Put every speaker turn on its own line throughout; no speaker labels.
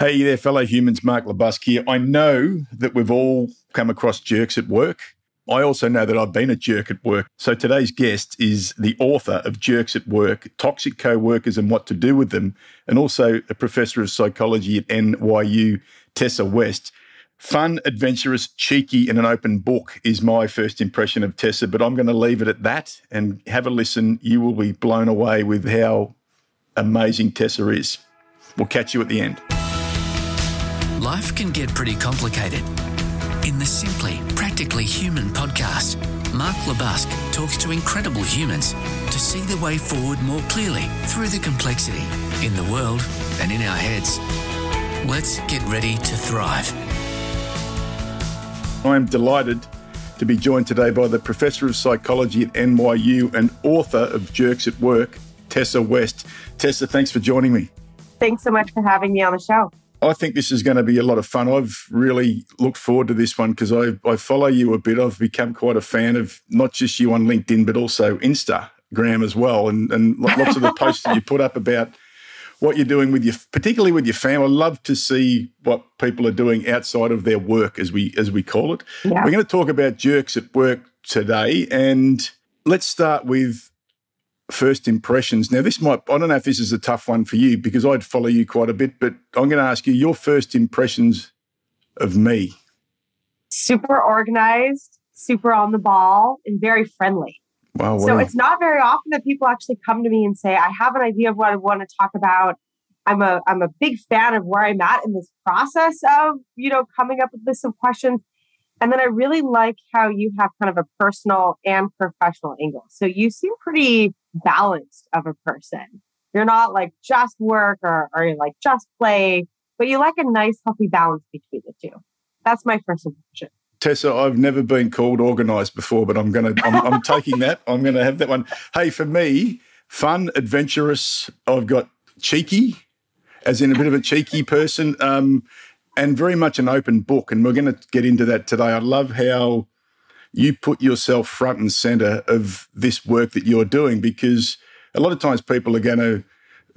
Hey there, fellow humans. Mark LeBusque here. I know that we've all come across jerks at work. I also know that I've been a jerk at work. So today's guest is the author of Jerks at Work, Toxic Co-workers and What to Do with Them, and also a professor of psychology at NYU, Tessa West. Fun, adventurous, cheeky, and an open book is my first impression of Tessa, but I'm going to leave it at that and have a listen. You will be blown away with how amazing Tessa is. We'll catch you at the end.
Life can get pretty complicated. In the Simply Practically Human podcast, Mark LeBusque talks to incredible humans to see the way forward more clearly through the complexity in the world and in our heads. Let's get ready to thrive.
I am delighted to be joined today by the Professor of Psychology at NYU and author of Jerks at Work, Tessa West. Tessa, thanks for joining me.
Thanks so much for having me on the show.
I think this is going to be a lot of fun. I've really looked forward to this one because I, I follow you a bit. I've become quite a fan of not just you on LinkedIn, but also Instagram as well. And, and lots of the posts that you put up about what you're doing with your, particularly with your family. I love to see what people are doing outside of their work, as we as we call it. Yeah. We're going to talk about jerks at work today, and let's start with first impressions. Now, this might, I don't know if this is a tough one for you because I'd follow you quite a bit, but I'm going to ask you your first impressions of me.
Super organized, super on the ball, and very friendly. Wow, wow. So it's not very often that people actually come to me and say, I have an idea of what I want to talk about. I'm a I'm a big fan of where I'm at in this process of, you know, coming up with this some questions. And then I really like how you have kind of a personal and professional angle. So you seem pretty balanced of a person. You're not like just work or, or you're like just play, but you like a nice, healthy balance between the two. That's my first impression.
Tessa, I've never been called organized before, but I'm gonna I'm, I'm taking that. I'm gonna have that one. Hey, for me, fun, adventurous. I've got cheeky, as in a bit of a cheeky person, um, and very much an open book. And we're going to get into that today. I love how you put yourself front and center of this work that you're doing because a lot of times people are going to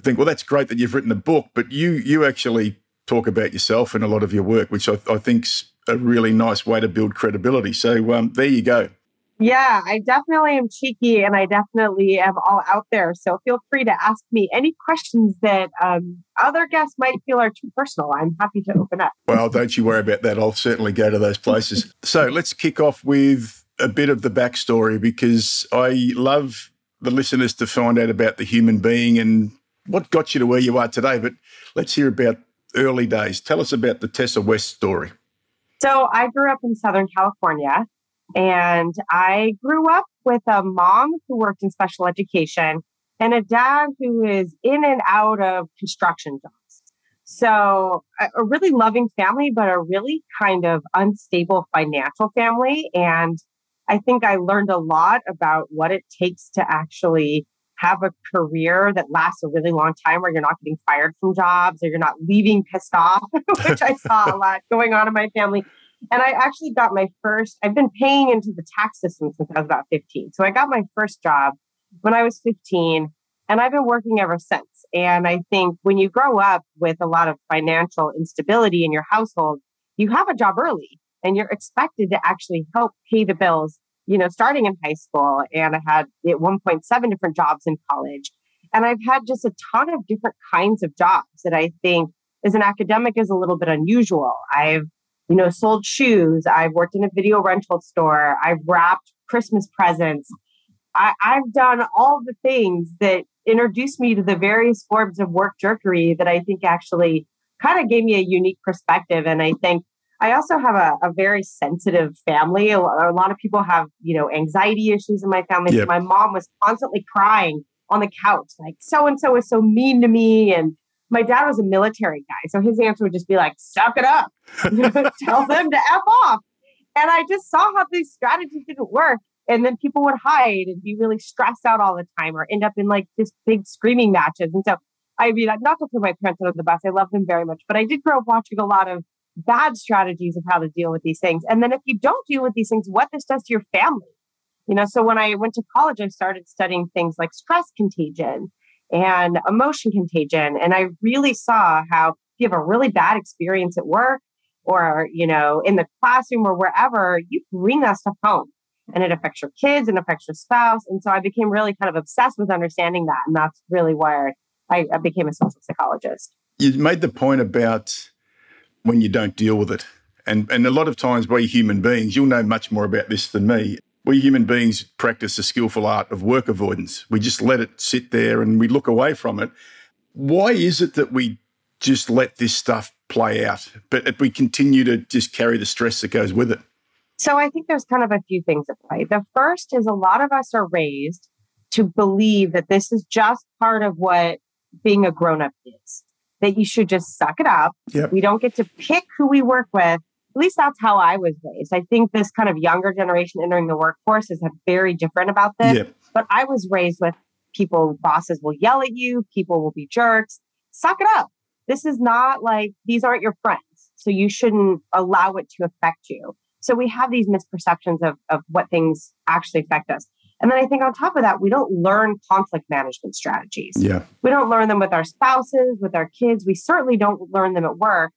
think, well, that's great that you've written a book, but you you actually talk about yourself in a lot of your work, which I, I think's a really nice way to build credibility. So um, there you go.
Yeah, I definitely am cheeky and I definitely am all out there. So feel free to ask me any questions that um, other guests might feel are too personal. I'm happy to open up.
Well, don't you worry about that. I'll certainly go to those places. so let's kick off with a bit of the backstory because I love the listeners to find out about the human being and what got you to where you are today. But let's hear about early days. Tell us about the Tessa West story.
So I grew up in Southern California and I grew up with a mom who worked in special education and a dad who is in and out of construction jobs. So, a really loving family, but a really kind of unstable financial family. And I think I learned a lot about what it takes to actually have a career that lasts a really long time where you're not getting fired from jobs or you're not leaving pissed off, which I saw a lot going on in my family. And I actually got my first, I've been paying into the tax system since I was about 15. So I got my first job when I was 15, and I've been working ever since. And I think when you grow up with a lot of financial instability in your household, you have a job early and you're expected to actually help pay the bills, you know, starting in high school. And I had at 1.7 different jobs in college. And I've had just a ton of different kinds of jobs that I think as an academic is a little bit unusual. I've you know, sold shoes. I've worked in a video rental store. I've wrapped Christmas presents. I, have done all the things that introduced me to the various forms of work jerkery that I think actually kind of gave me a unique perspective. And I think I also have a, a very sensitive family. A, a, lot of people have, you know, anxiety issues in my family. Yep. My mom was constantly crying on the couch, like, so and so is so mean to me. And my dad was a military guy. So his answer would just be like, suck it up, tell them to F off. And I just saw how these strategies didn't work. And then people would hide and be really stressed out all the time or end up in like this big screaming matches. And so, I mean, not to put my parents under the bus, I love them very much, but I did grow up watching a lot of bad strategies of how to deal with these things. And then if you don't deal with these things, what this does to your family. You know, so when I went to college, I started studying things like stress contagion and emotion contagion. And I really saw how if you have a really bad experience at work or, you know, in the classroom or wherever, you bring that stuff home and it affects your kids and affects your spouse. And so I became really kind of obsessed with understanding that. And that's really why I, became a social psychologist.
You made the point about when you don't deal with it. And, and a lot of times, we human beings, you'll know much more about this than me. We human beings practice the skillful art of work avoidance. We just let it sit there and we look away from it. Why is it that we just let this stuff play out, but we continue to just carry the stress that goes with it?
So I think there's kind of a few things at play. The first is a lot of us are raised to believe that this is just part of what being a grown up is, that you should just suck it up.
Yep.
We don't get to pick who we work with. At least that's how I was raised. I think this kind of younger generation entering the workforce is very different about this. But I was raised with people, bosses will yell at you, people will be jerks. Suck it up. This is not like these aren't your friends. So you shouldn't allow it to affect you. So we have these misperceptions of, of what things actually affect us. And then I think on top of that, we don't learn conflict management strategies.
Yeah.
We don't learn them with our spouses, with our kids. We certainly don't learn them at work.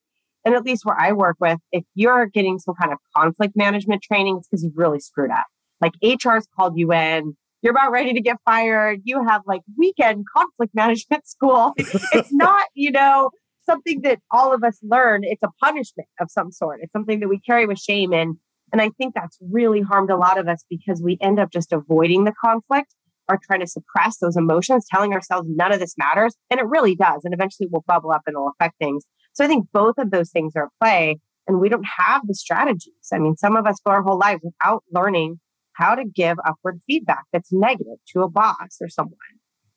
And at least where I work with, if you're getting some kind of conflict management training, it's because you've really screwed up. Like HR's called you in, you're about ready to get fired. You have like weekend conflict management school. it's not, you know, something that all of us learn. It's a punishment of some sort. It's something that we carry with shame. And, and I think that's really harmed a lot of us because we end up just avoiding the conflict or trying to suppress those emotions, telling ourselves none of this matters. And it really does. And eventually we'll bubble up and it'll affect things. So I think both of those things are at play. And we don't have the strategies. I mean, some of us go our whole lives without learning how to give upward feedback that's negative to a boss or someone.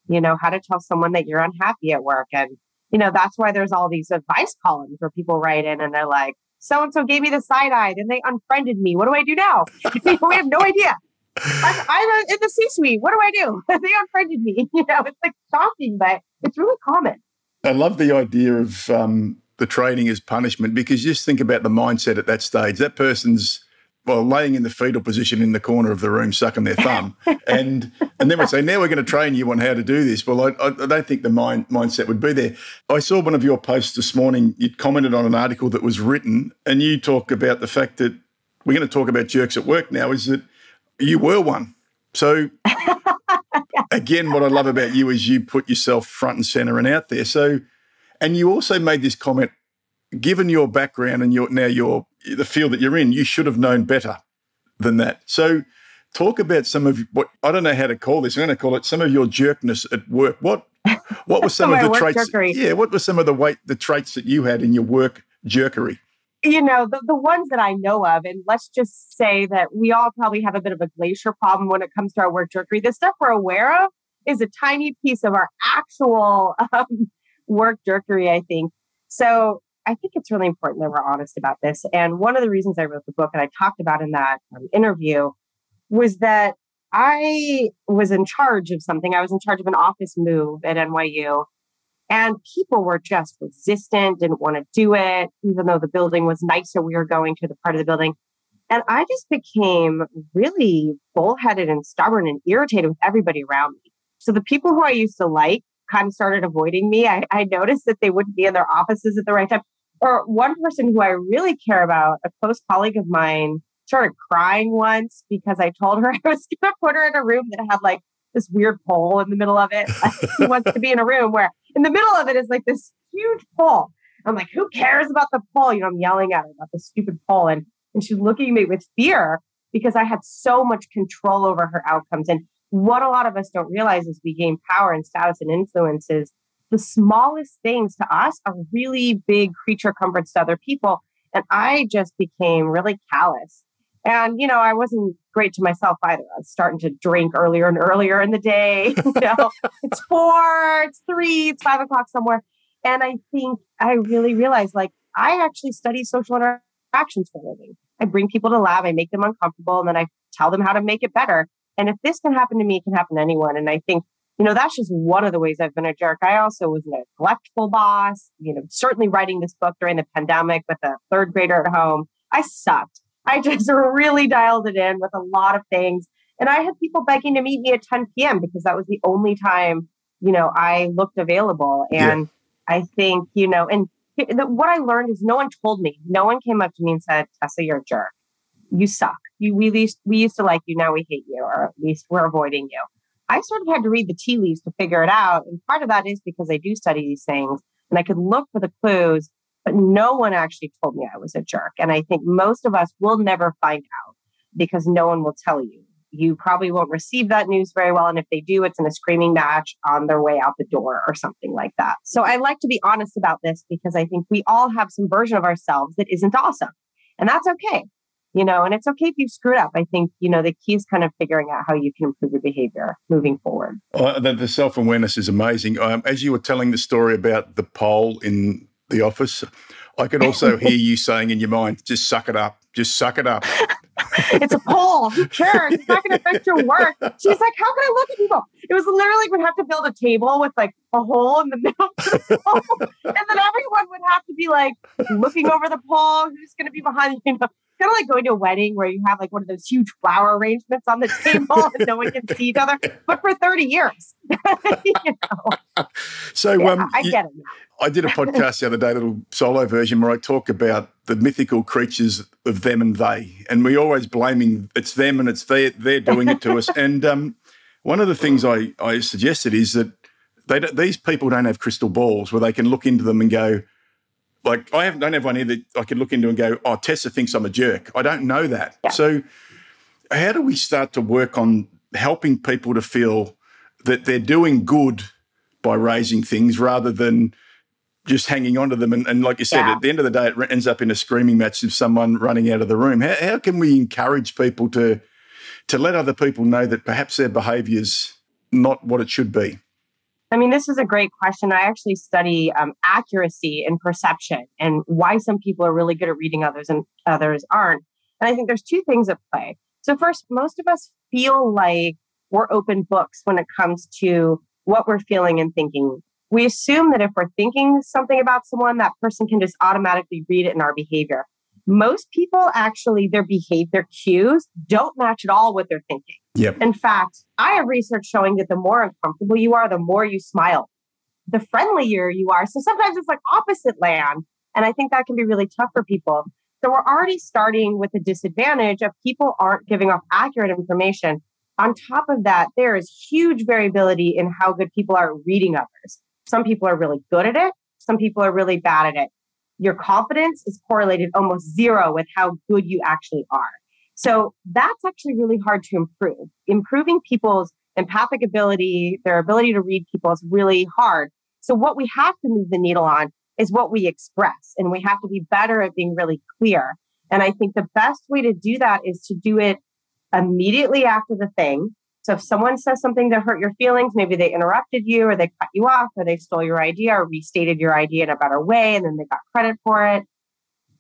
You know, how to tell someone that you're unhappy at work and you know, that's why there's all these advice columns where people write in and they're like, so and so gave me the side eye and they unfriended me. What do I do now? we have no idea. I'm, I'm in the C suite. What do I do? they unfriended me. You know, it's like shocking, but it's really common.
I love the idea of um, the training as punishment because just think about the mindset at that stage. That person's well, laying in the fetal position in the corner of the room, sucking their thumb, and and then we say, now we're going to train you on how to do this. Well, I, I don't think the mind mindset would be there. I saw one of your posts this morning. You commented on an article that was written, and you talk about the fact that we're going to talk about jerks at work now. Is that you were one? So again, what I love about you is you put yourself front and center and out there. So, and you also made this comment given your background and your now your the field that you're in, you should have known better than that. So talk about some of what I don't know how to call this. I'm going to call it some of your jerkness at work. What what were some of the traits?
Jerkery.
Yeah, what were some of the weight the traits that you had in your work jerkery?
You know, the, the ones that I know of, and let's just say that we all probably have a bit of a glacier problem when it comes to our work jerkery. The stuff we're aware of is a tiny piece of our actual um, work jerkery, I think. So I think it's really important that we're honest about this. And one of the reasons I wrote the book and I talked about in that um, interview was that I was in charge of something. I was in charge of an office move at NYU. And people were just resistant, didn't want to do it, even though the building was nicer. We were going to the part of the building. And I just became really bullheaded and stubborn and irritated with everybody around me. So the people who I used to like kind of started avoiding me. I, I noticed that they wouldn't be in their offices at the right time or one person who I really care about, a close colleague of mine, started crying once because I told her I was going to put her in a room that had like this weird pole in the middle of it. she wants to be in a room where in the middle of it is like this huge pole. I'm like, who cares about the pole? You know, I'm yelling at her about the stupid pole. And, and she's looking at me with fear because I had so much control over her outcomes. And what a lot of us don't realize is we gain power and status and influences the smallest things to us are really big creature comforts to other people. And I just became really callous. And, you know, I wasn't great to myself either. I was starting to drink earlier and earlier in the day. you know, it's four, it's three, it's five o'clock somewhere. And I think I really realized like I actually study social interactions for a living. I bring people to lab, I make them uncomfortable, and then I tell them how to make it better. And if this can happen to me, it can happen to anyone. And I think you know, that's just one of the ways I've been a jerk. I also was a neglectful boss, you know, certainly writing this book during the pandemic with a third grader at home. I sucked. I just really dialed it in with a lot of things. And I had people begging to meet me at 10 p.m. because that was the only time, you know, I looked available. And yeah. I think, you know, and what I learned is no one told me. No one came up to me and said, Tessa, you're a jerk. You suck. You we used, we used to like you. Now we hate you, or at least we're avoiding you. I sort of had to read the tea leaves to figure it out. And part of that is because I do study these things and I could look for the clues, but no one actually told me I was a jerk. And I think most of us will never find out because no one will tell you. You probably won't receive that news very well. And if they do, it's in a screaming match on their way out the door or something like that. So I like to be honest about this because I think we all have some version of ourselves that isn't awesome. And that's okay you know, and it's okay if you screw it up. I think, you know, the key is kind of figuring out how you can improve your behavior moving forward.
Oh, the, the self awareness is amazing. Um, as you were telling the story about the pole in the office, I could also hear you saying in your mind, just suck it up, just suck it up.
it's a pole. Who cares? It's not going to affect your work. She's like, how can I look at people? It was literally we'd have to build a table with like a hole in the middle, the and then everyone would have to be like looking over the pole. Who's going to be behind? You know, kind of like going to a wedding where you have like one of those huge flower arrangements on the table and no one can see each other, but for 30 years. you
know? So yeah, um, I get it. I did a podcast the other day, a little solo version, where I talk about the mythical creatures of them and they, and we always blaming it's them and it's they they're doing it to us. And um, one of the things I I suggested is that they these people don't have crystal balls where they can look into them and go, like I have, don't have one here that I can look into and go, oh, Tessa thinks I'm a jerk. I don't know that. Yeah. So how do we start to work on helping people to feel that they're doing good by raising things rather than just hanging on to them? And, and like you said, yeah. at the end of the day, it ends up in a screaming match of someone running out of the room. How, how can we encourage people to to let other people know that perhaps their behaviour's not what it should be?
I mean, this is a great question. I actually study um, accuracy and perception and why some people are really good at reading others and others aren't. And I think there's two things at play. So, first, most of us feel like we're open books when it comes to what we're feeling and thinking. We assume that if we're thinking something about someone, that person can just automatically read it in our behavior. Most people actually, their behavior, their cues don't match at all what they're thinking.
Yep.
In fact, I have research showing that the more uncomfortable you are, the more you smile, the friendlier you are. So sometimes it's like opposite land. And I think that can be really tough for people. So we're already starting with the disadvantage of people aren't giving off accurate information. On top of that, there is huge variability in how good people are reading others. Some people are really good at it, some people are really bad at it. Your confidence is correlated almost zero with how good you actually are. So that's actually really hard to improve. Improving people's empathic ability, their ability to read people is really hard. So what we have to move the needle on is what we express and we have to be better at being really clear. And I think the best way to do that is to do it immediately after the thing. So if someone says something that hurt your feelings, maybe they interrupted you or they cut you off or they stole your idea or restated your idea in a better way and then they got credit for it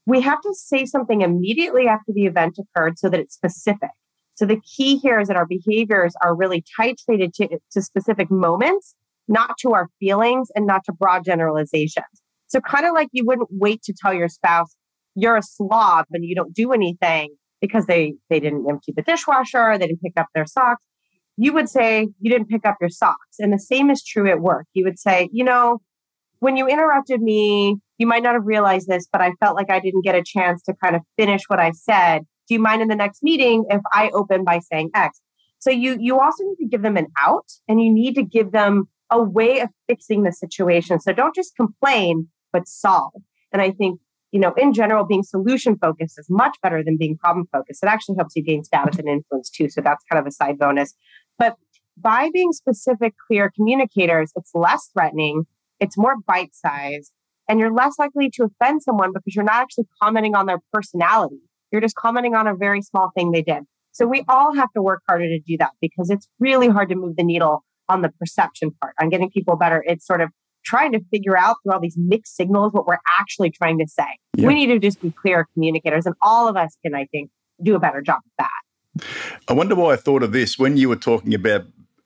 we have to say something immediately after the event occurred so that it's specific. So the key here is that our behaviors are really titrated to, to specific moments, not to our feelings and not to broad generalizations. So kind of like you wouldn't wait to tell your spouse you're a slob and you don't do anything because they they didn't empty the dishwasher, they didn't pick up their socks. You would say you didn't pick up your socks. And the same is true at work. You would say, you know, when you interrupted me, you might not have realized this, but I felt like I didn't get a chance to kind of finish what I said. Do you mind in the next meeting if I open by saying X? So you you also need to give them an out and you need to give them a way of fixing the situation. So don't just complain, but solve. And I think, you know, in general, being solution focused is much better than being problem focused. It actually helps you gain status and influence too. So that's kind of a side bonus. But by being specific, clear communicators, it's less threatening, it's more bite sized, and you're less likely to offend someone because you're not actually commenting on their personality. You're just commenting on a very small thing they did. So we all have to work harder to do that because it's really hard to move the needle on the perception part, on getting people better. It's sort of trying to figure out through all these mixed signals what we're actually trying to say. Yeah. We need to just be clear communicators, and all of us can, I think, do a better job of that.
I wonder why I thought of this when you were talking about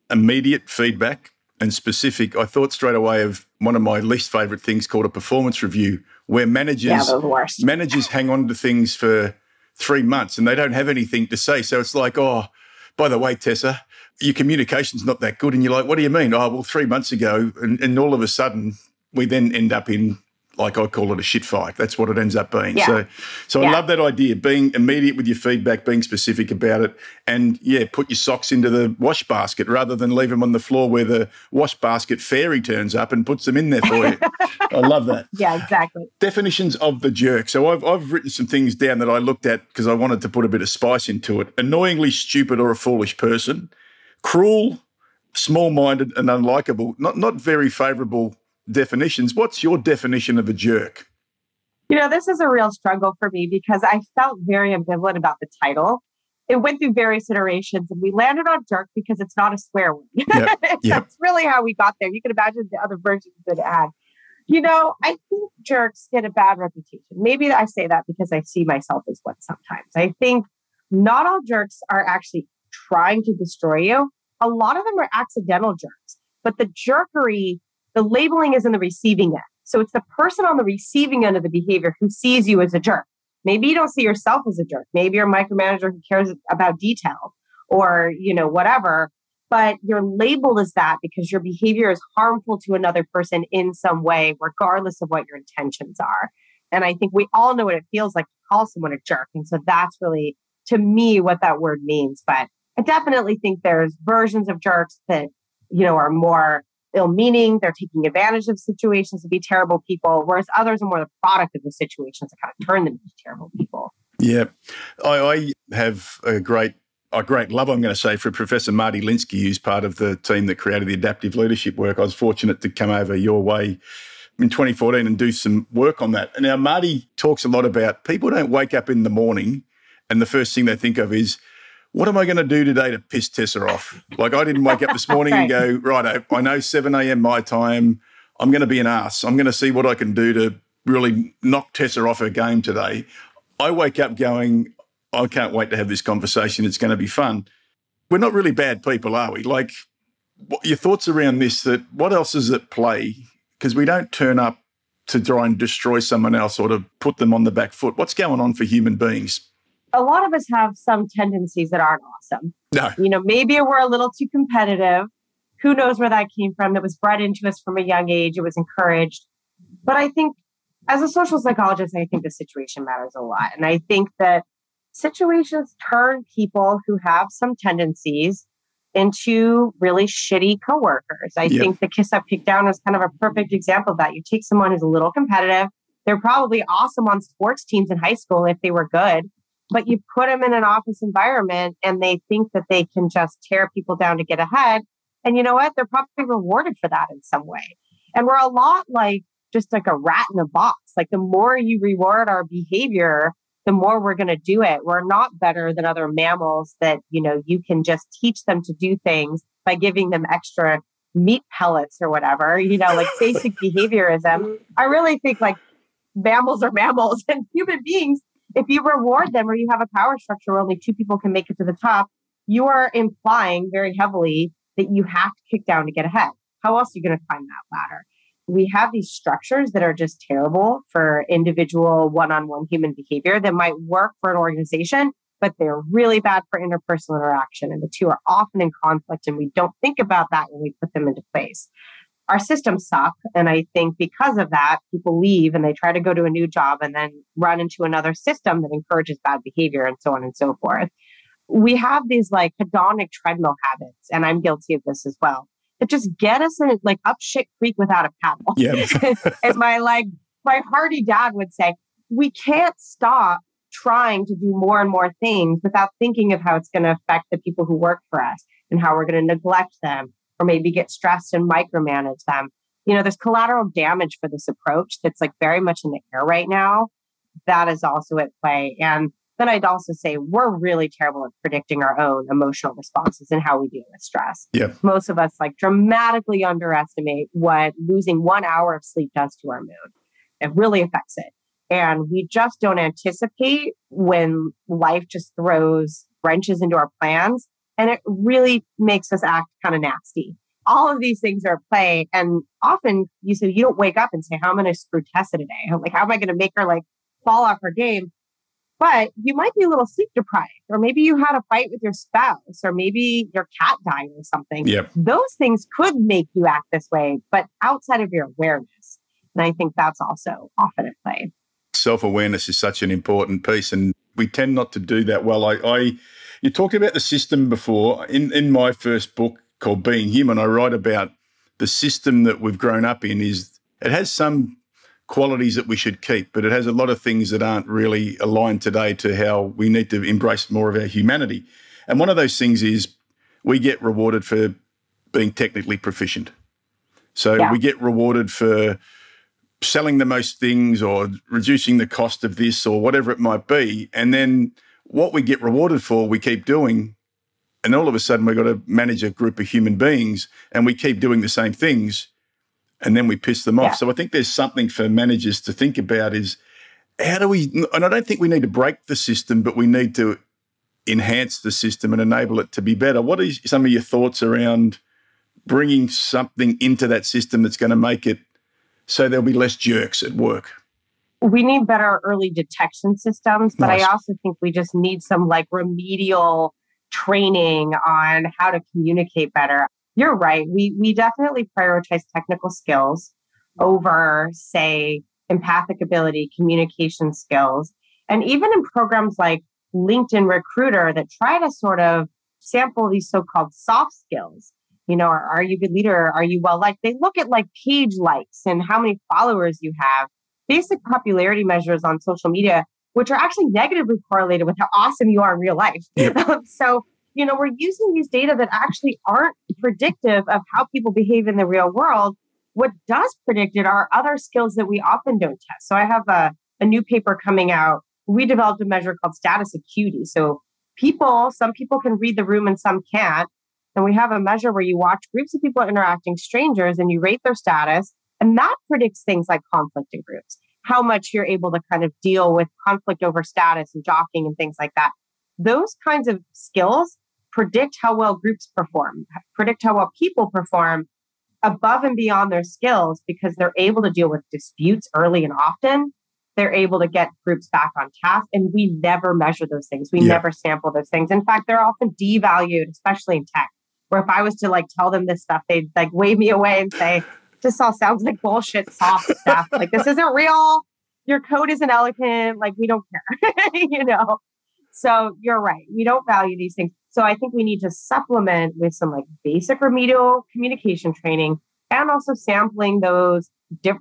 immediate feedback and specific, I thought straight away of one of my least favorite things called a performance review, where managers
yeah,
managers hang on to things for three months and they don't have anything to say. So it's like, oh, by the way, Tessa, your communication's not that good. And you're like, what do you mean? Oh, well, three months ago, and, and all of a sudden we then end up in like I call it a shit fight. That's what it ends up being.
Yeah.
So, so
Yeah.
I love that idea, being immediate with your feedback, being specific about it, and yeah, put your socks into the wash basket rather than leave them on the floor where the wash basket fairy turns up and puts them in there for you. I love that.
Yeah, exactly.
Definitions of the jerk. So I've, I've written some things down that I looked at because I wanted to put a bit of spice into it. Annoyingly stupid or a foolish person, cruel, small-minded, and unlikable. Not not very favourable definitions. What's your definition of a jerk?
You know, this is a real struggle for me because I felt very ambivalent about the title. It went through various iterations and we landed on jerk because it's not a swear word.
Yep, yep.
That's really how we got there. You can imagine the other versions that had. You know, I think jerks get a bad reputation. Maybe I say that because I see myself as one sometimes. I think not all jerks are actually trying to destroy you. A lot of them are accidental jerks, but the jerkery, the labeling is in the receiving end. So it's the person on the receiving end of the behavior who sees you as a jerk. Maybe you don't see yourself as a jerk. Maybe you're a micromanager who cares about detail or, you know, whatever. But you're labeled as that because your behavior is harmful to another person in some way, regardless of what your intentions are. And I think we all know what it feels like to call someone a jerk. And so that's really, to me, what that word means. But I definitely think there's versions of jerks that, you know, are more ill meaning. They're taking advantage of situations to be terrible people, whereas others are more the product of the situations that kind of turn them into terrible people.
Yeah, I, I have a great, a great love. I'm going to say for Professor Marty Linsky, who's part of the team that created the adaptive leadership work. I was fortunate to come over your way in 2014 and do some work on that. And now Marty talks a lot about people don't wake up in the morning and the first thing they think of is, what am I going to do today to piss Tessa off? Like I didn't wake up this morning and go, right, I, I know 7 a.m. my time. I'm going to be an ass. I'm going to see what I can do to really knock Tessa off her game today. I wake up going, I can't wait to have this conversation. It's going to be fun. We're not really bad people, are we? Like, what, your thoughts around this? That what else is at play? Because we don't turn up to try and destroy someone else or to put them on the back foot. What's going on for human beings?
A lot of us have some tendencies that aren't awesome.
No.
You know, maybe we're a little too competitive. Who knows where that came from? It was bred into us from a young age. It was encouraged. But I think as a social psychologist, I think the situation matters a lot. And I think that situations turn people who have some tendencies into really shitty coworkers. I
Yep.
think the kiss up, kick down is kind of a perfect example of that. You take someone who's a little competitive, they're probably awesome on sports teams in high school if they were good, but you put them in an office environment and they think that they can just tear people down to get ahead. And you know what? They're probably rewarded for that in some way. And we're a lot like just like a rat in a box. Like the more you reward our behavior, the more we're going to do it. We're not better than other mammals that, you know, you can just teach them to do things by giving them extra meat pellets or whatever, you know, like basic behaviorism. I really think like mammals are mammals and human beings, if you reward them or you have a power structure where only two people can make it to the top, you are implying very heavily that you have to kick down to get ahead. How else are you going to climb that ladder? we have these structures that are just terrible for individual one-on-one human behavior that might work for an organization but they're really bad for interpersonal interaction and the two are often in conflict and we don't think about that when we put them into place our systems suck and i think because of that people leave and they try to go to a new job and then run into another system that encourages bad behavior and so on and so forth we have these like hedonic treadmill habits and i'm guilty of this as well that just get us in like up shit creek without a paddle.
Yeah.
As my like my hardy dad would say, we can't stop trying to do more and more things without thinking of how it's going to affect the people who work for us and how we're going to neglect them or maybe get stressed and micromanage them. You know, there's collateral damage for this approach that's like very much in the air right now. That is also at play. And then I'd also say we're really terrible at predicting our own emotional responses and how we deal with stress.
Yeah.
Most of us like dramatically underestimate what losing one hour of sleep does to our mood. It really affects it. And we just don't anticipate when life just throws wrenches into our plans. And it really makes us act kind of nasty. All of these things are at play. And often you say, you don't wake up and say, how am I going to screw Tessa today? Like, how am I going to make her like fall off her game? but you might be a little sleep deprived, or maybe you had a fight with your spouse, or maybe your cat died or something.
Yep.
Those things could make you act this way, but outside of your awareness. And I think that's also often at play.
Self awareness is such an important piece, and we tend not to do that well. I, I you talked about the system before. In in my first book called Being Human, I write about the system that we've grown up in. Is it has some qualities that we should keep, but it has a lot of things that aren't really aligned today to how we need to embrace more of our humanity. And one of those things is we get rewarded for being technically proficient. So yeah. we get rewarded for selling the most things or reducing the cost of this or whatever it might be. And then what we get rewarded for, we keep doing. And all of a sudden, we've got to manage a group of human beings and we keep doing the same things and then we piss them off. Yeah. So I think there's something for managers to think about is how do we, and I don't think we need to break the system, but we need to enhance the system and enable it to be better. What are some of your thoughts around bringing something into that system that's going to make it so there'll be less jerks at work?
We need better early detection systems, but nice. I also think we just need some like remedial training on how to communicate better. You're right. We we definitely prioritize technical skills over say empathic ability, communication skills. And even in programs like LinkedIn Recruiter that try to sort of sample these so-called soft skills, you know, are, are you a good leader? Are you well liked? They look at like page likes and how many followers you have, basic popularity measures on social media, which are actually negatively correlated with how awesome you are in real life. Um, so, you know, we're using these data that actually aren't predictive of how people behave in the real world. What does predict it are other skills that we often don't test. So I have a, a new paper coming out. We developed a measure called status acuity. So people, some people can read the room and some can't. And we have a measure where you watch groups of people interacting strangers and you rate their status. And that predicts things like conflict in groups, how much you're able to kind of deal with conflict over status and jockeying and things like that. Those kinds of skills predict how well groups perform, predict how well people perform above and beyond their skills because they're able to deal with disputes early and often. They're able to get groups back on task. And we never measure those things. We yeah. never sample those things. In fact, they're often devalued, especially in tech where if I was to like tell them this stuff, they'd like wave me away and say, this all sounds like bullshit soft stuff. Like this isn't real. Your code isn't elegant. Like we don't care, you know? So you're right. We don't value these things. So I think we need to supplement with some like basic remedial communication training and also sampling those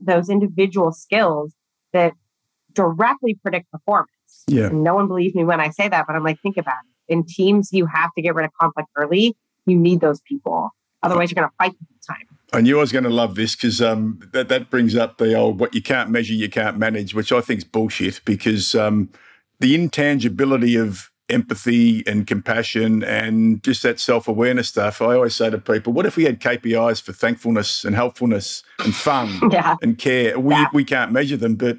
those individual skills that directly predict performance.
Yeah.
And no one believes me when I say that, but I'm like, think about it. In teams, you have to get rid of conflict early you need those people. Otherwise, you're going to fight the time.
I knew I was going to love this because um, that that brings up the old "what you can't measure, you can't manage," which I think is bullshit. Because um, the intangibility of empathy and compassion and just that self awareness stuff. I always say to people, "What if we had KPIs for thankfulness and helpfulness and fun yeah. and care? We yeah. we can't measure them, but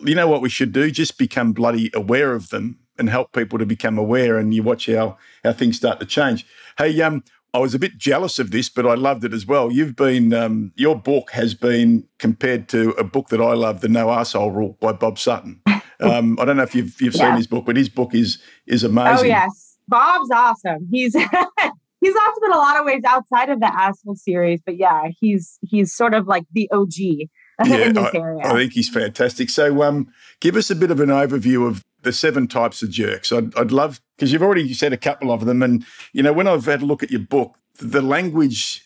you know what we should do? Just become bloody aware of them and help people to become aware. And you watch how how things start to change. Hey, um, I was a bit jealous of this, but I loved it as well. You've been um, your book has been compared to a book that I love, The No Arsehole Rule by Bob Sutton. Um, I don't know if you've you've yeah. seen his book, but his book is is amazing. Oh
yes, Bob's awesome. He's he's awesome in a lot of ways outside of the Asshole series, but yeah, he's he's sort of like the OG yeah, in this
I,
area.
I think he's fantastic. So, um, give us a bit of an overview of the seven types of jerks. I'd, I'd love because you've already said a couple of them, and you know when I've had a look at your book, the language.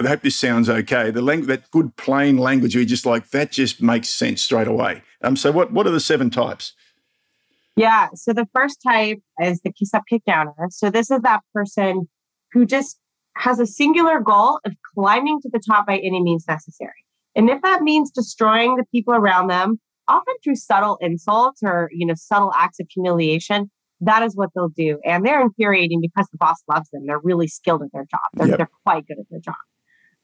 I hope this sounds okay. The language, that good plain language, you're just like that, just makes sense straight away. Um, so what what are the seven types?
Yeah. So the first type is the kiss up, kick downer. So this is that person who just has a singular goal of climbing to the top by any means necessary. And if that means destroying the people around them, often through subtle insults or, you know, subtle acts of humiliation, that is what they'll do. And they're infuriating because the boss loves them. They're really skilled at their job. They're, yep. they're quite good at their job.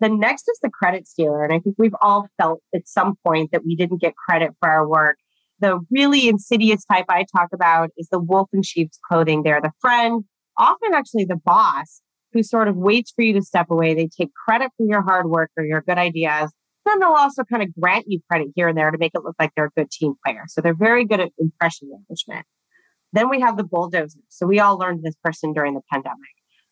The next is the credit stealer. And I think we've all felt at some point that we didn't get credit for our work. The really insidious type I talk about is the wolf in sheep's clothing. They're the friend, often actually the boss, who sort of waits for you to step away. They take credit for your hard work or your good ideas then they'll also kind of grant you credit here and there to make it look like they're a good team player. So they're very good at impression management. Then we have the bulldozers. So we all learned this person during the pandemic.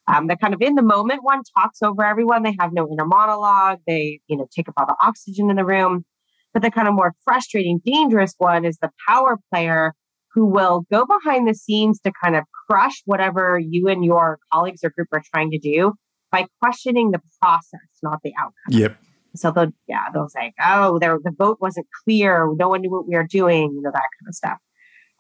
Um, they're kind of in the moment one talks over everyone. They have no inner monologue. They, you know, take up all the oxygen in the room. But the kind of more frustrating, dangerous one is the power player who will go behind the scenes to kind of crush whatever you and your colleagues or group are trying to do by questioning the process, not the outcome.
Yep.
So they'll, yeah, they'll say, oh, there, the vote wasn't clear. No one knew what we were doing, you know, that kind of stuff.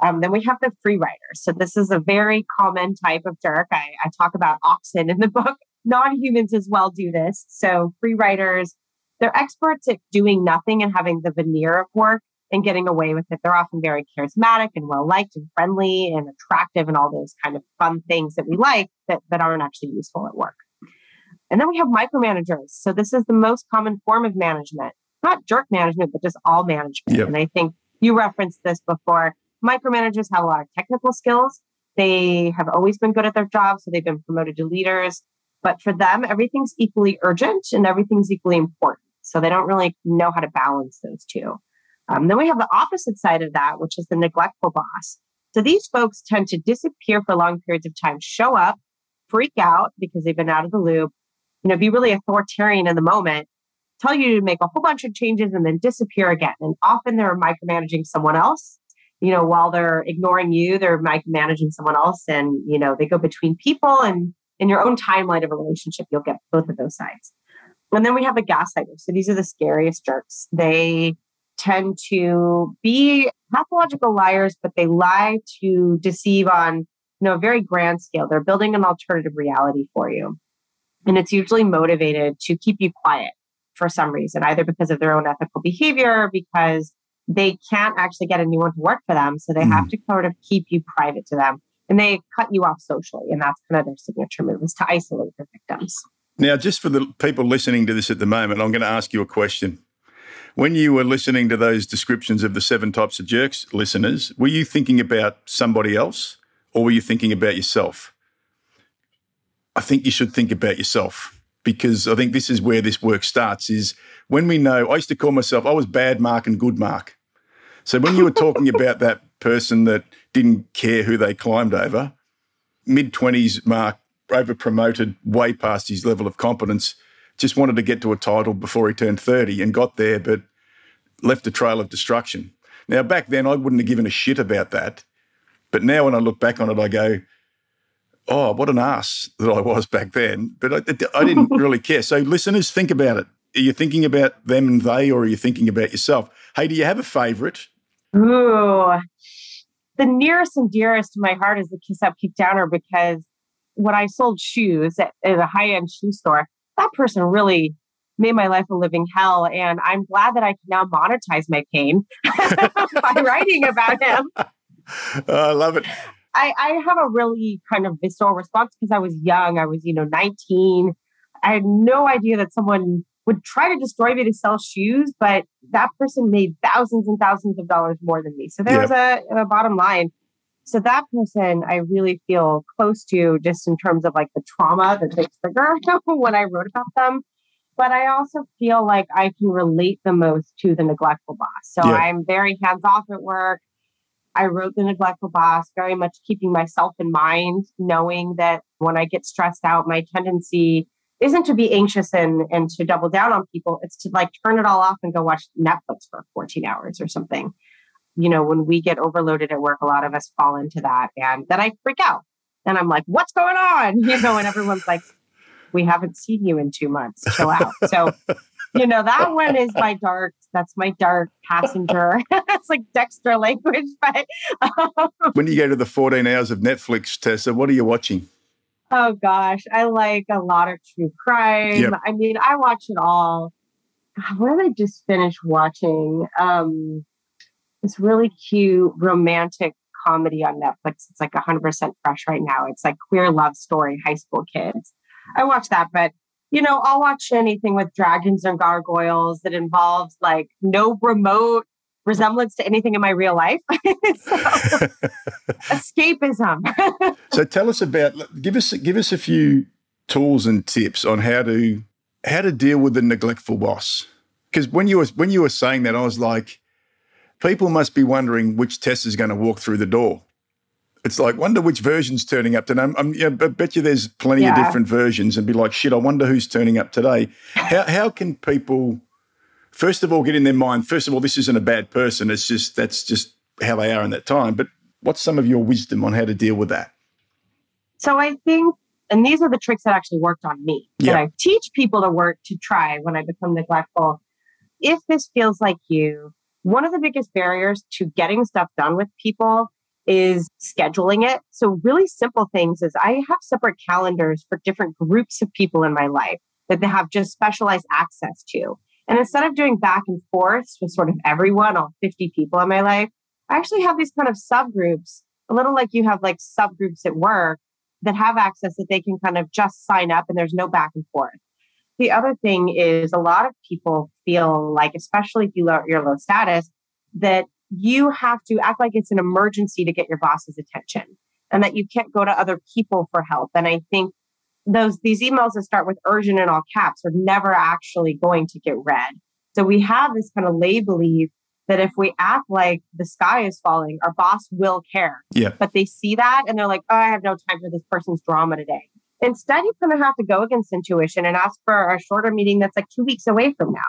Um, then we have the free riders. So this is a very common type of jerk. I, I talk about oxen in the book. Non-humans as well do this. So free riders, they're experts at doing nothing and having the veneer of work and getting away with it. They're often very charismatic and well liked and friendly and attractive and all those kind of fun things that we like that, that aren't actually useful at work. And then we have micromanagers. So this is the most common form of management, not jerk management, but just all management. Yep. And I think you referenced this before. Micromanagers have a lot of technical skills. They have always been good at their job, so they've been promoted to leaders. But for them, everything's equally urgent and everything's equally important. So they don't really know how to balance those two. Um, then we have the opposite side of that, which is the neglectful boss. So these folks tend to disappear for long periods of time, show up, freak out because they've been out of the loop, you know, be really authoritarian in the moment, tell you to make a whole bunch of changes and then disappear again. And often they're micromanaging someone else. You know, while they're ignoring you, they're micromanaging someone else and, you know, they go between people and in your own timeline of a relationship, you'll get both of those sides. And then we have the gaslighters. So these are the scariest jerks. They tend to be pathological liars, but they lie to deceive on you know a very grand scale. They're building an alternative reality for you. And it's usually motivated to keep you quiet for some reason, either because of their own ethical behavior, because they can't actually get anyone to work for them. So they mm. have to sort of keep you private to them. And they cut you off socially. And that's kind of their signature move is to isolate their victims.
Now, just for the people listening to this at the moment, I'm going to ask you a question. When you were listening to those descriptions of the seven types of jerks, listeners, were you thinking about somebody else or were you thinking about yourself? I think you should think about yourself because I think this is where this work starts is when we know I used to call myself I was bad mark and good mark. So when you were talking about that person that didn't care who they climbed over, mid 20s mark over promoted way past his level of competence just wanted to get to a title before he turned 30 and got there, but left a trail of destruction. Now, back then, I wouldn't have given a shit about that. But now, when I look back on it, I go, oh, what an ass that I was back then. But I, I didn't really care. So, listeners, think about it. Are you thinking about them and they, or are you thinking about yourself? Hey, do you have a favorite?
Ooh, the nearest and dearest to my heart is the Kiss Up Kick Downer because when I sold shoes at, at a high end shoe store, that person really made my life a living hell. And I'm glad that I can now monetize my pain by writing about him.
Oh, I love it.
I, I have a really kind of visceral response because I was young. I was, you know, 19. I had no idea that someone would try to destroy me to sell shoes, but that person made thousands and thousands of dollars more than me. So there was a, a bottom line. So that person I really feel close to just in terms of like the trauma that they trigger when I wrote about them. But I also feel like I can relate the most to the neglectful boss. So yeah. I'm very hands off at work. I wrote the neglectful boss, very much keeping myself in mind, knowing that when I get stressed out, my tendency isn't to be anxious and, and to double down on people. It's to like turn it all off and go watch Netflix for 14 hours or something you know, when we get overloaded at work, a lot of us fall into that. And then I freak out and I'm like, what's going on? You know, and everyone's like, we haven't seen you in two months. Chill out. So, you know, that one is my dark, that's my dark passenger. it's like Dexter language. But
um, when you go to the 14 hours of Netflix, Tessa, what are you watching?
Oh gosh, I like a lot of true crime. Yep. I mean, I watch it all. what did I just finish watching? Um, this really cute romantic comedy on Netflix. It's like 100% fresh right now. It's like queer love story, high school kids. I watch that, but you know, I'll watch anything with dragons and gargoyles that involves like no remote resemblance to anything in my real life. escapism.
so tell us about give us give us a few tools and tips on how to how to deal with the neglectful boss. Because when you were when you were saying that, I was like, people must be wondering which Tess is going to walk through the door. It's like, wonder which version's turning up today. I'm, I'm yeah, I bet you there's plenty yeah. of different versions and be like, shit, I wonder who's turning up today. How, how can people first of all, get in their mind, first of all, this isn't a bad person. It's just, that's just how they are in that time. But what's some of your wisdom on how to deal with that?
So I think, and these are the tricks that actually worked on me
Yeah.
that I teach people to work to try when I become neglectful. If this feels like you, one of the biggest barriers to getting stuff done with people is scheduling it. So, really simple things is I have separate calendars for different groups of people in my life that they have just specialized access to. And instead of doing back and forth with sort of everyone, all 50 people in my life, I actually have these kind of subgroups, a little like you have like subgroups at work that have access that they can kind of just sign up and there's no back and forth. The other thing is a lot of people feel like, especially if you you're low status, that you have to act like it's an emergency to get your boss's attention and that you can't go to other people for help. And I think those these emails that start with urgent in all caps are never actually going to get read. So we have this kind of lay belief that if we act like the sky is falling, our boss will care.
Yeah.
But they see that and they're like, oh, I have no time for this person's drama today. Instead, you kind of have to go against intuition and ask for a shorter meeting that's like two weeks away from now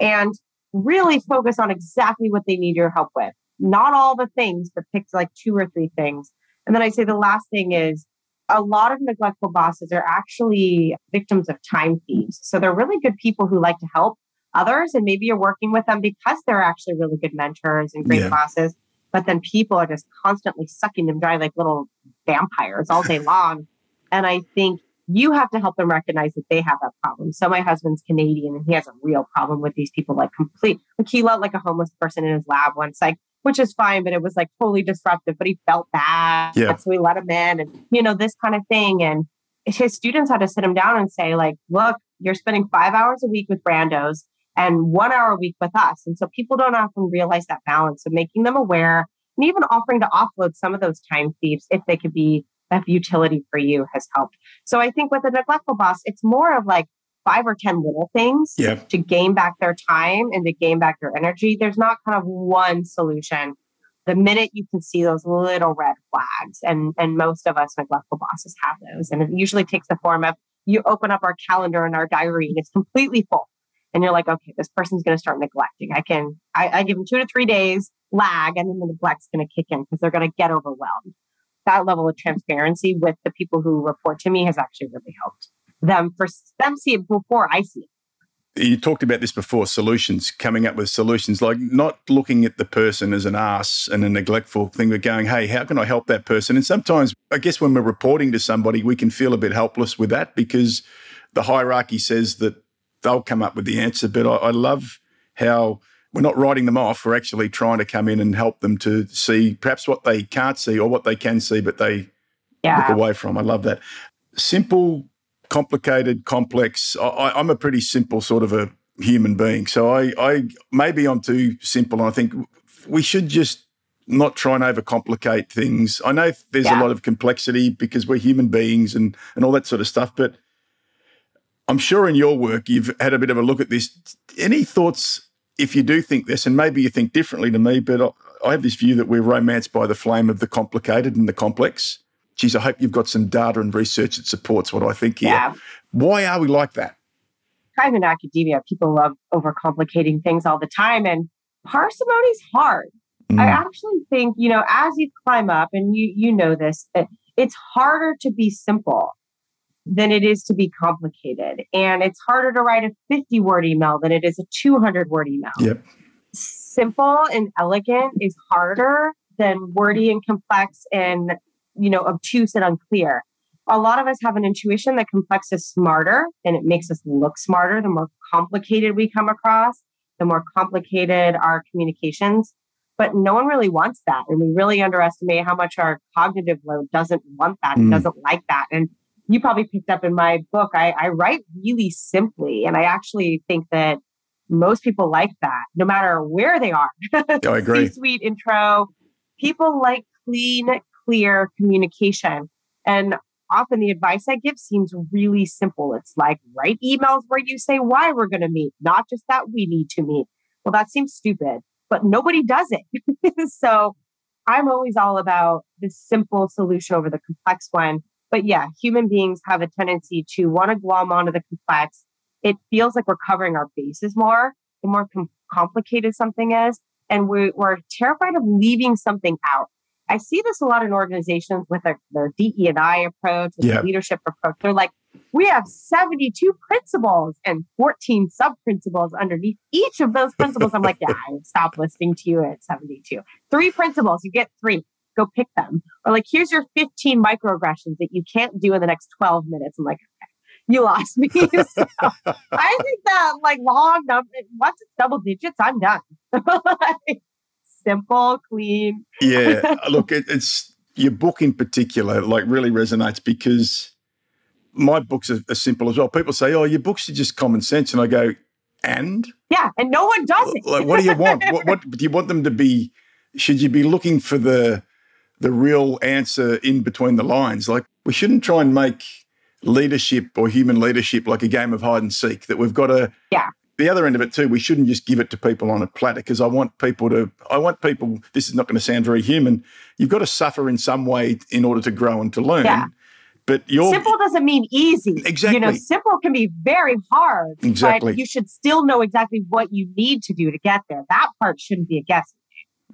and really focus on exactly what they need your help with. Not all the things, but pick like two or three things. And then I say the last thing is a lot of neglectful bosses are actually victims of time thieves. So they're really good people who like to help others. And maybe you're working with them because they're actually really good mentors and great
Yeah.
bosses. But then people are just constantly sucking them dry like little vampires all day long. And I think you have to help them recognize that they have that problem. So my husband's Canadian and he has a real problem with these people, like complete like he let like a homeless person in his lab once, like which is fine, but it was like totally disruptive. But he felt bad.
Yeah.
So we let him in and you know, this kind of thing. And his students had to sit him down and say, like, look, you're spending five hours a week with Brando's and one hour a week with us. And so people don't often realize that balance. So making them aware and even offering to offload some of those time thieves if they could be of utility for you has helped. So I think with a neglectful boss, it's more of like five or 10 little things to gain back their time and to gain back their energy. There's not kind of one solution. The minute you can see those little red flags, and, and most of us neglectful bosses have those. And it usually takes the form of you open up our calendar and our diary and it's completely full. And you're like, okay, this person's going to start neglecting. I can, I, I give them two to three days lag and then the neglect's going to kick in because they're going to get overwhelmed. That level of transparency with the people who report to me has actually really helped them for them see it before I see it.
You talked about this before solutions, coming up with solutions, like not looking at the person as an ass and a neglectful thing, but going, hey, how can I help that person? And sometimes, I guess, when we're reporting to somebody, we can feel a bit helpless with that because the hierarchy says that they'll come up with the answer. But I, I love how we're not writing them off. We're actually trying to come in and help them to see perhaps what they can't see or what they can see, but they look away from. I love that. Simple, complicated, complex. I, I'm a pretty simple sort of a human being. So I, I maybe I'm too simple. And I think we should just not try and overcomplicate things. I know there's a lot of complexity because we're human beings and and all that sort of stuff, but I'm sure in your work you've had a bit of a look at this. Any thoughts if you do think this, and maybe you think differently to me, but I, I have this view that we're romanced by the flame of the complicated and the complex. Geez, I hope you've got some data and research that supports what I think here.
Yeah.
Why are we like that?
Kind of in academia, people love overcomplicating things all the time. And parsimony's hard. I
Mm,
actually think, you know, as you climb up, and you you know this, it's harder to be simple than it is to be complicated. And it's harder to write a 50 word email than it is a 200 word email.
Yep.
Simple and elegant is harder than wordy and complex and, you know, obtuse and unclear. A lot of us have an intuition that complex is smarter and it makes us look smarter the more complicated we come across, the more complicated our communications. But no one really wants that. And we really underestimate how much our cognitive load doesn't want that,
Mm.
it doesn't like that. And you probably picked up in my book, I, I write really simply. And I actually think that most people like that, no matter where they are.
I agree.
C-suite intro. People like clean, clear communication. And often the advice I give seems really simple. It's like write emails where you say why we're going to meet, not just that we need to meet. Well, that seems stupid, but nobody does it. so I'm always all about the simple solution over the complex one. But yeah, human beings have a tendency to want to glom onto the complex. It feels like we're covering our bases more. the more com- complicated something is. And we, we're terrified of leaving something out. I see this a lot in organizations with their, their DE and I approach, with
Yeah.
leadership approach. They're like, we have 72 principles and 14 sub principles underneath each of those principles. I'm like, yeah, I stop listening to you at 72. Three principles, you get three. Go pick them. Or like, here's your 15 microaggressions that you can't do in the next 12 minutes. I'm like, okay, you lost me. So, I think that like long number, once it's double digits, I'm done. Like, simple, clean.
Yeah, look, it, it's your book in particular, like really resonates because my books are, are simple as well. People say, "Oh, your books are just common sense," and I go, "And
Yeah. And no one does it.
like, what do you want? what, what do you want them to be? Should you be looking for the the real answer in between the lines? Like, we shouldn't try and make leadership or human leadership like a game of hide and seek. That we've got to
Yeah.
the other end of it too, we shouldn't just give it to people on a platter because I want people to, I want people, this is not going to sound very human. You've got to suffer in some way in order to grow and to learn.
Yeah.
But you're,
simple doesn't mean easy. Exactly. You know, simple can be very hard.
Exactly.
But you should still know exactly what you need to do to get there. That part shouldn't be a guess.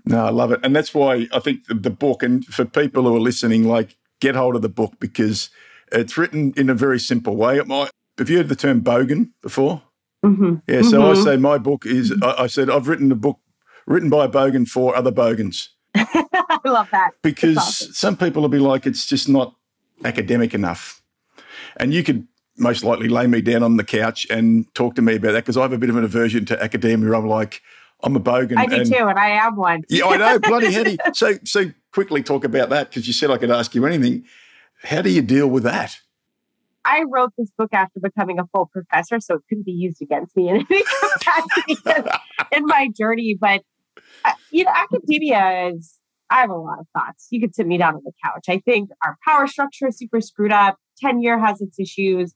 No, I love it. And that's why I think the, the book, and for people who are listening, like get hold of the book because it's written in a very simple way. It might, have you heard the term bogan before?
Mm-hmm.
Yeah. So I
Mhm.
say my book is, I, I said, I've written a book written by a bogan for other bogans.
I love that.
because
awesome.
some people will be like, it's just not academic enough. And you could most likely lay me down on the couch and talk to me about that because I have a bit of an aversion to academia. I'm like, I'm a bogan.
I do
and,
too, and I am one.
Yeah, I know, bloody heady. So, so quickly talk about that because you said I could ask you anything. How do you deal with that?
I wrote this book after becoming a full professor, so it couldn't be used against me in any capacity in my journey. But uh, you know, academia is. I have a lot of thoughts. You could sit me down on the couch. I think our power structure is super screwed up. Tenure has its issues.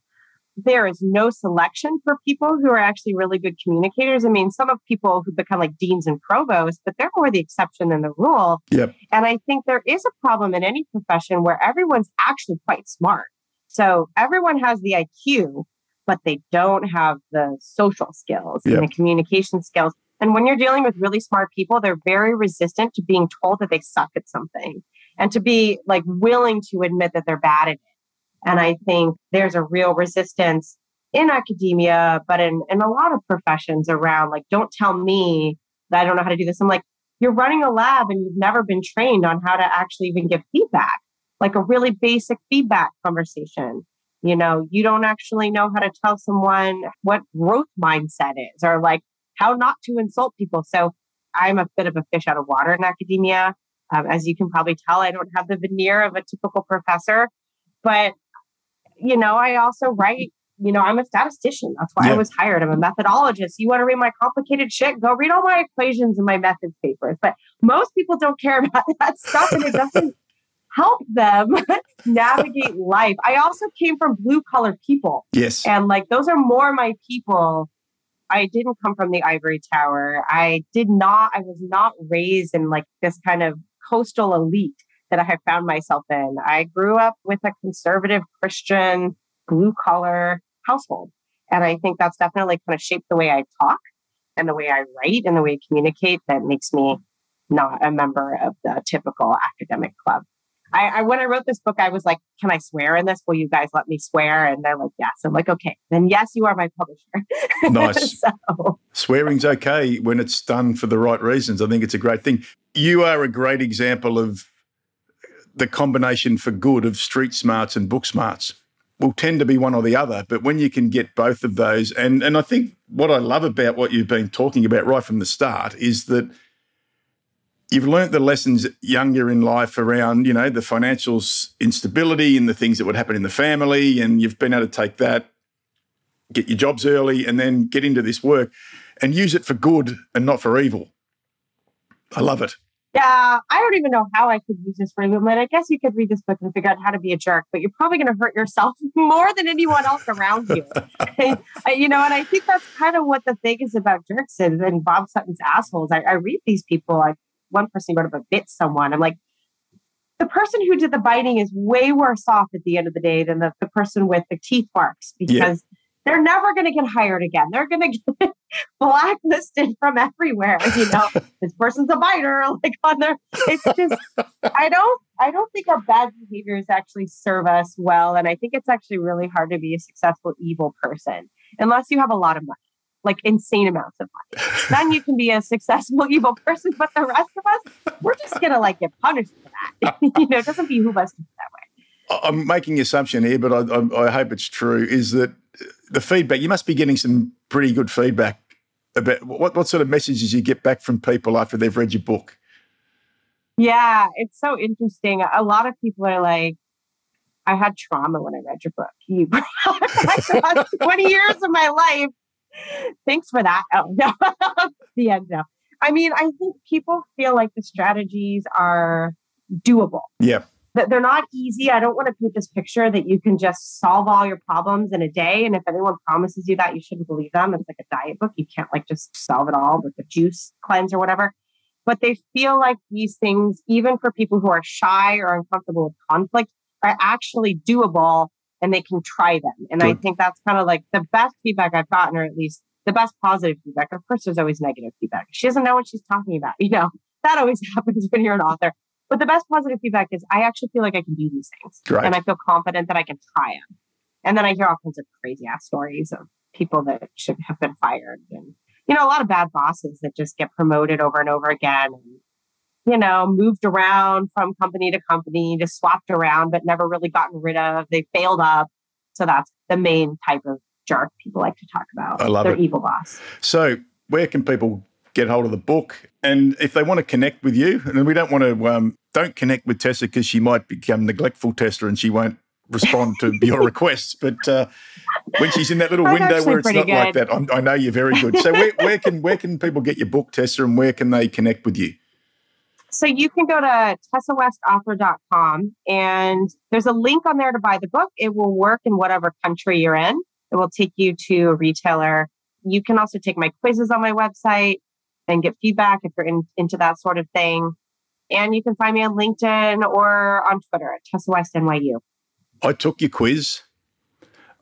There is no selection for people who are actually really good communicators. I mean, some of people who become like deans and provosts, but they're more the exception than the rule.
Yep.
And I think there is a problem in any profession where everyone's actually quite smart. So everyone has the IQ, but they don't have the social skills
Yep.
and the communication skills. And when you're dealing with really smart people, they're very resistant to being told that they suck at something and to be like willing to admit that they're bad at it. And I think there's a real resistance in academia, but in, in a lot of professions around like, don't tell me that I don't know how to do this. I'm like, you're running a lab and you've never been trained on how to actually even give feedback, like a really basic feedback conversation. You know, you don't actually know how to tell someone what growth mindset is or like how not to insult people. So I'm a bit of a fish out of water in academia. Um, as you can probably tell, I don't have the veneer of a typical professor, but you know, I also write. You know, I'm a statistician. That's why
Yeah.
I was hired. I'm a methodologist. You want to read my complicated shit? Go read all my equations and my methods papers. But most people don't care about that stuff, and it doesn't help them navigate life. I also came from blue collar people.
Yes.
And like those are more my people. I didn't come from the ivory tower. I did not, I was not raised in like this kind of coastal elite that I have found myself in. I grew up with a conservative Christian blue collar household. And I think that's definitely kind of shaped the way I talk and the way I write and the way I communicate that makes me not a member of the typical academic club. I, I when I wrote this book, I was like, "Can I swear in this? Will you guys let me swear?" And they're like, "Yes." I'm like, "Okay, then yes, you are my publisher."
Nice.
so
Swearing's okay when it's done for the right reasons. I think it's a great thing. You are a great example of the combination for good of street smarts and book smarts. Will tend to be one or the other, but when you can get both of those, and and I think what I love about what you've been talking about right from the start is that you've learnt the lessons younger in life around, you know, the financial instability and the things that would happen in the family, and you've been able to take that, get your jobs early, and then get into this work and use it for good and not for evil. I love it.
Yeah, I don't even know how I could use this for movement. I guess you could read this book and figure out how to be a jerk, but you're probably going to hurt yourself more than anyone else around you. Uh, you know, and I think that's kind of what the thing is about jerks and, and Bob Sutton's assholes. I, I read these people like one person wrote about bit someone. I'm like, the person who did the biting is way worse off at the end of the day than the, the person with the teeth marks
Yeah.
They're never going to get hired again. They're going to get blacklisted from everywhere. You know, this person's a biter. Like on their, it's just, I don't, I don't think our bad behaviors actually serve us well, and I think it's actually really hard to be a successful evil person unless you have a lot of money, like insane amounts of money. then you can be a successful evil person. But the rest of us, we're just gonna like get punished for that. you know, it doesn't behoove us to be that way.
I'm making an assumption here, but I, I, I hope it's true. Is that the feedback? You must be getting some pretty good feedback about what, what sort of messages you get back from people after they've read your book.
Yeah, it's so interesting. A lot of people are like, I had trauma when I read your book. You brought 20 years of my life. Thanks for that. Oh, no. the end No, I mean, I think people feel like the strategies are doable.
Yeah.
That they're not easy. I don't want to paint this picture that you can just solve all your problems in a day. And if anyone promises you that, you shouldn't believe them. It's like a diet book. You can't like just solve it all with a juice cleanse or whatever but they feel like these things, even for people who are shy or uncomfortable with conflict, are actually doable and they can try them. And Good. I think that's kind of like the best feedback I've gotten, or at least the best positive feedback. Of course, there's always negative feedback. She doesn't know what she's talking about. You know, that always happens when you're an author. But the best positive feedback is I actually feel like I can do these things. Right. And I feel confident that I can try them. And then I hear all kinds of crazy ass stories of people that should have been fired and you know, a lot of bad bosses that just get promoted over and over again and, you know, moved around from company to company, just swapped around, but never really gotten rid of. They failed up. So that's the main type of jerk people like to talk about.
I love
Their
it.
evil boss.
So where can people get hold of the book? And if they want to connect with you, and we don't want to, um, don't connect with Tessa because she might become neglectful Tessa and she won't respond to your requests. But uh, when she's in that little window where it's not good. like that, I'm, i know you're very good. So where, where can where can people get your book, Tessa, and where can they connect with you?
So you can go to tessawestauthor.com and there's a link on there to buy the book. It will work in whatever country you're in. It will take you to a retailer. You can also take my quizzes on my website and get feedback if you're in, into that sort of thing. And you can find me on LinkedIn or on Twitter at Tessa West NYU.
I took your quiz.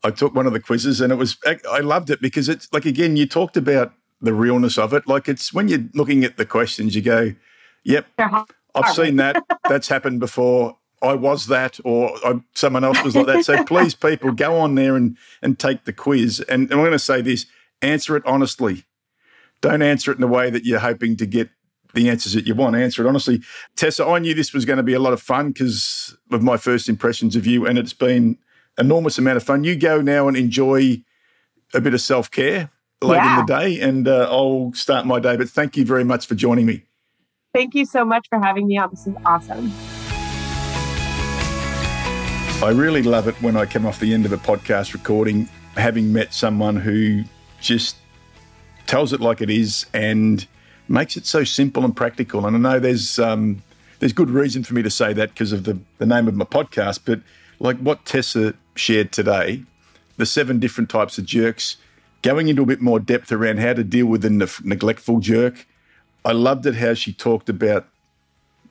I took one of the quizzes and it was, I loved it because it's like, again, you talked about the realness of it. Like it's when you're looking at the questions, you go, yep, I've seen that. That's happened before. I was that, or I, someone else was like that. So please, people, go on there and and take the quiz. And, and I'm going to say this: answer it honestly. Don't answer it in the way that you're hoping to get the answers that you want. Answer it honestly. Tessa, I knew this was going to be a lot of fun because of my first impressions of you, and it's been enormous amount of fun. You go now and enjoy a bit of self care late yeah. in the day, and uh, I'll start my day. But thank you very much for joining me.
Thank you so much for having me on. This is awesome.
I really love it when I come off the end of a podcast recording, having met someone who just tells it like it is and makes it so simple and practical. And I know there's um, there's good reason for me to say that because of the, the name of my podcast, but like what Tessa shared today, the seven different types of jerks, going into a bit more depth around how to deal with a ne- neglectful jerk. I loved it how she talked about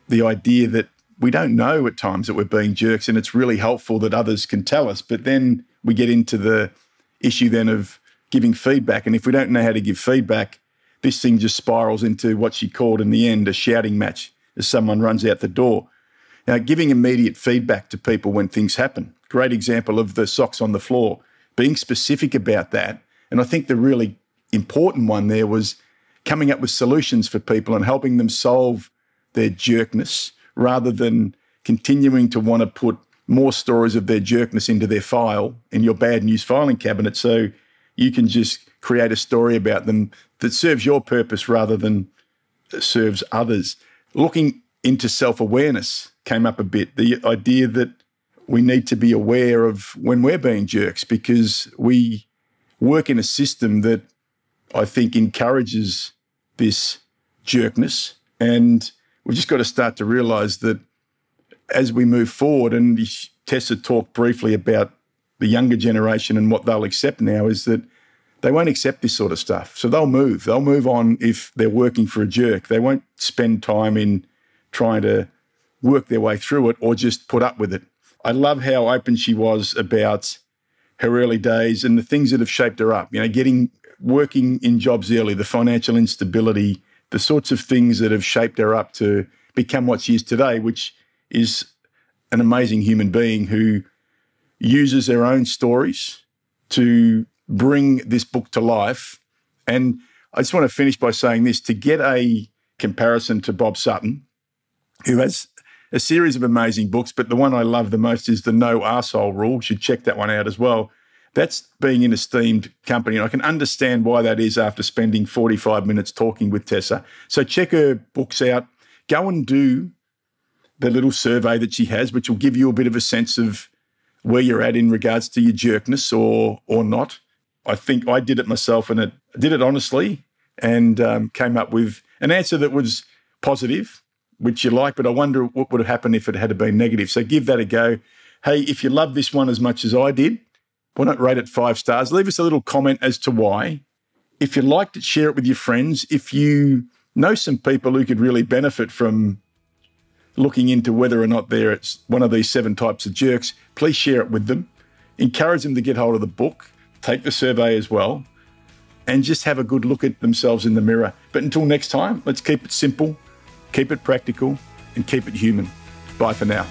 the idea that we don't know at times that we're being jerks, and it's really helpful that others can tell us. But then we get into the issue then of giving feedback, and if we don't know how to give feedback, this thing just spirals into what she called in the end a shouting match as someone runs out the door. Now, giving immediate feedback to people when things happen. Great example of the socks on the floor. Being specific about that. And I think the really important one there was coming up with solutions for people and helping them solve their jerkness rather than continuing to want to put more stories of their jerkness into their file in your bad news filing cabinet so you can just create a story about them that serves your purpose rather than serves others. Looking into self awareness came up a bit. The idea that we need to be aware of when we're being jerks because we work in a system that I think encourages this jerkness. And we've just got to start to realize that as we move forward, and Tessa talked briefly about the younger generation and what they'll accept now, is that they won't accept this sort of stuff. So they'll move. They'll move on if they're working for a jerk. They won't spend time in trying to work their way through it or just put up with it. I love how open she was about her early days and the things that have shaped her up. You know, getting working in jobs early, the financial instability, the sorts of things that have shaped her up to become what she is today, which is an amazing human being who uses their own stories to bring this book to life. And I just want to finish by saying this to get a comparison to Bob Sutton, who has a series of amazing books, but the one I love the most is the No Arsehole Rule. You should check that one out as well. That's being an esteemed company, and I can understand why that is after spending 45 minutes talking with Tessa. So check her books out. Go and do the little survey that she has, which will give you a bit of a sense of where you're at in regards to your jerkness or or not. I think I did it myself, and it did it honestly, and um, came up with an answer that was positive which you like, but I wonder what would have happened if it had been negative. So give that a go. Hey, if you love this one as much as I did, why not rate it five stars? Leave us a little comment as to why. If you liked it, share it with your friends. If you know some people who could really benefit from looking into whether or not they're one of these seven types of jerks, please share it with them. Encourage them to get hold of the book, take the survey as well, and just have a good look at themselves in the mirror. But until next time, let's keep it simple keep it practical, and keep it human. Bye for now.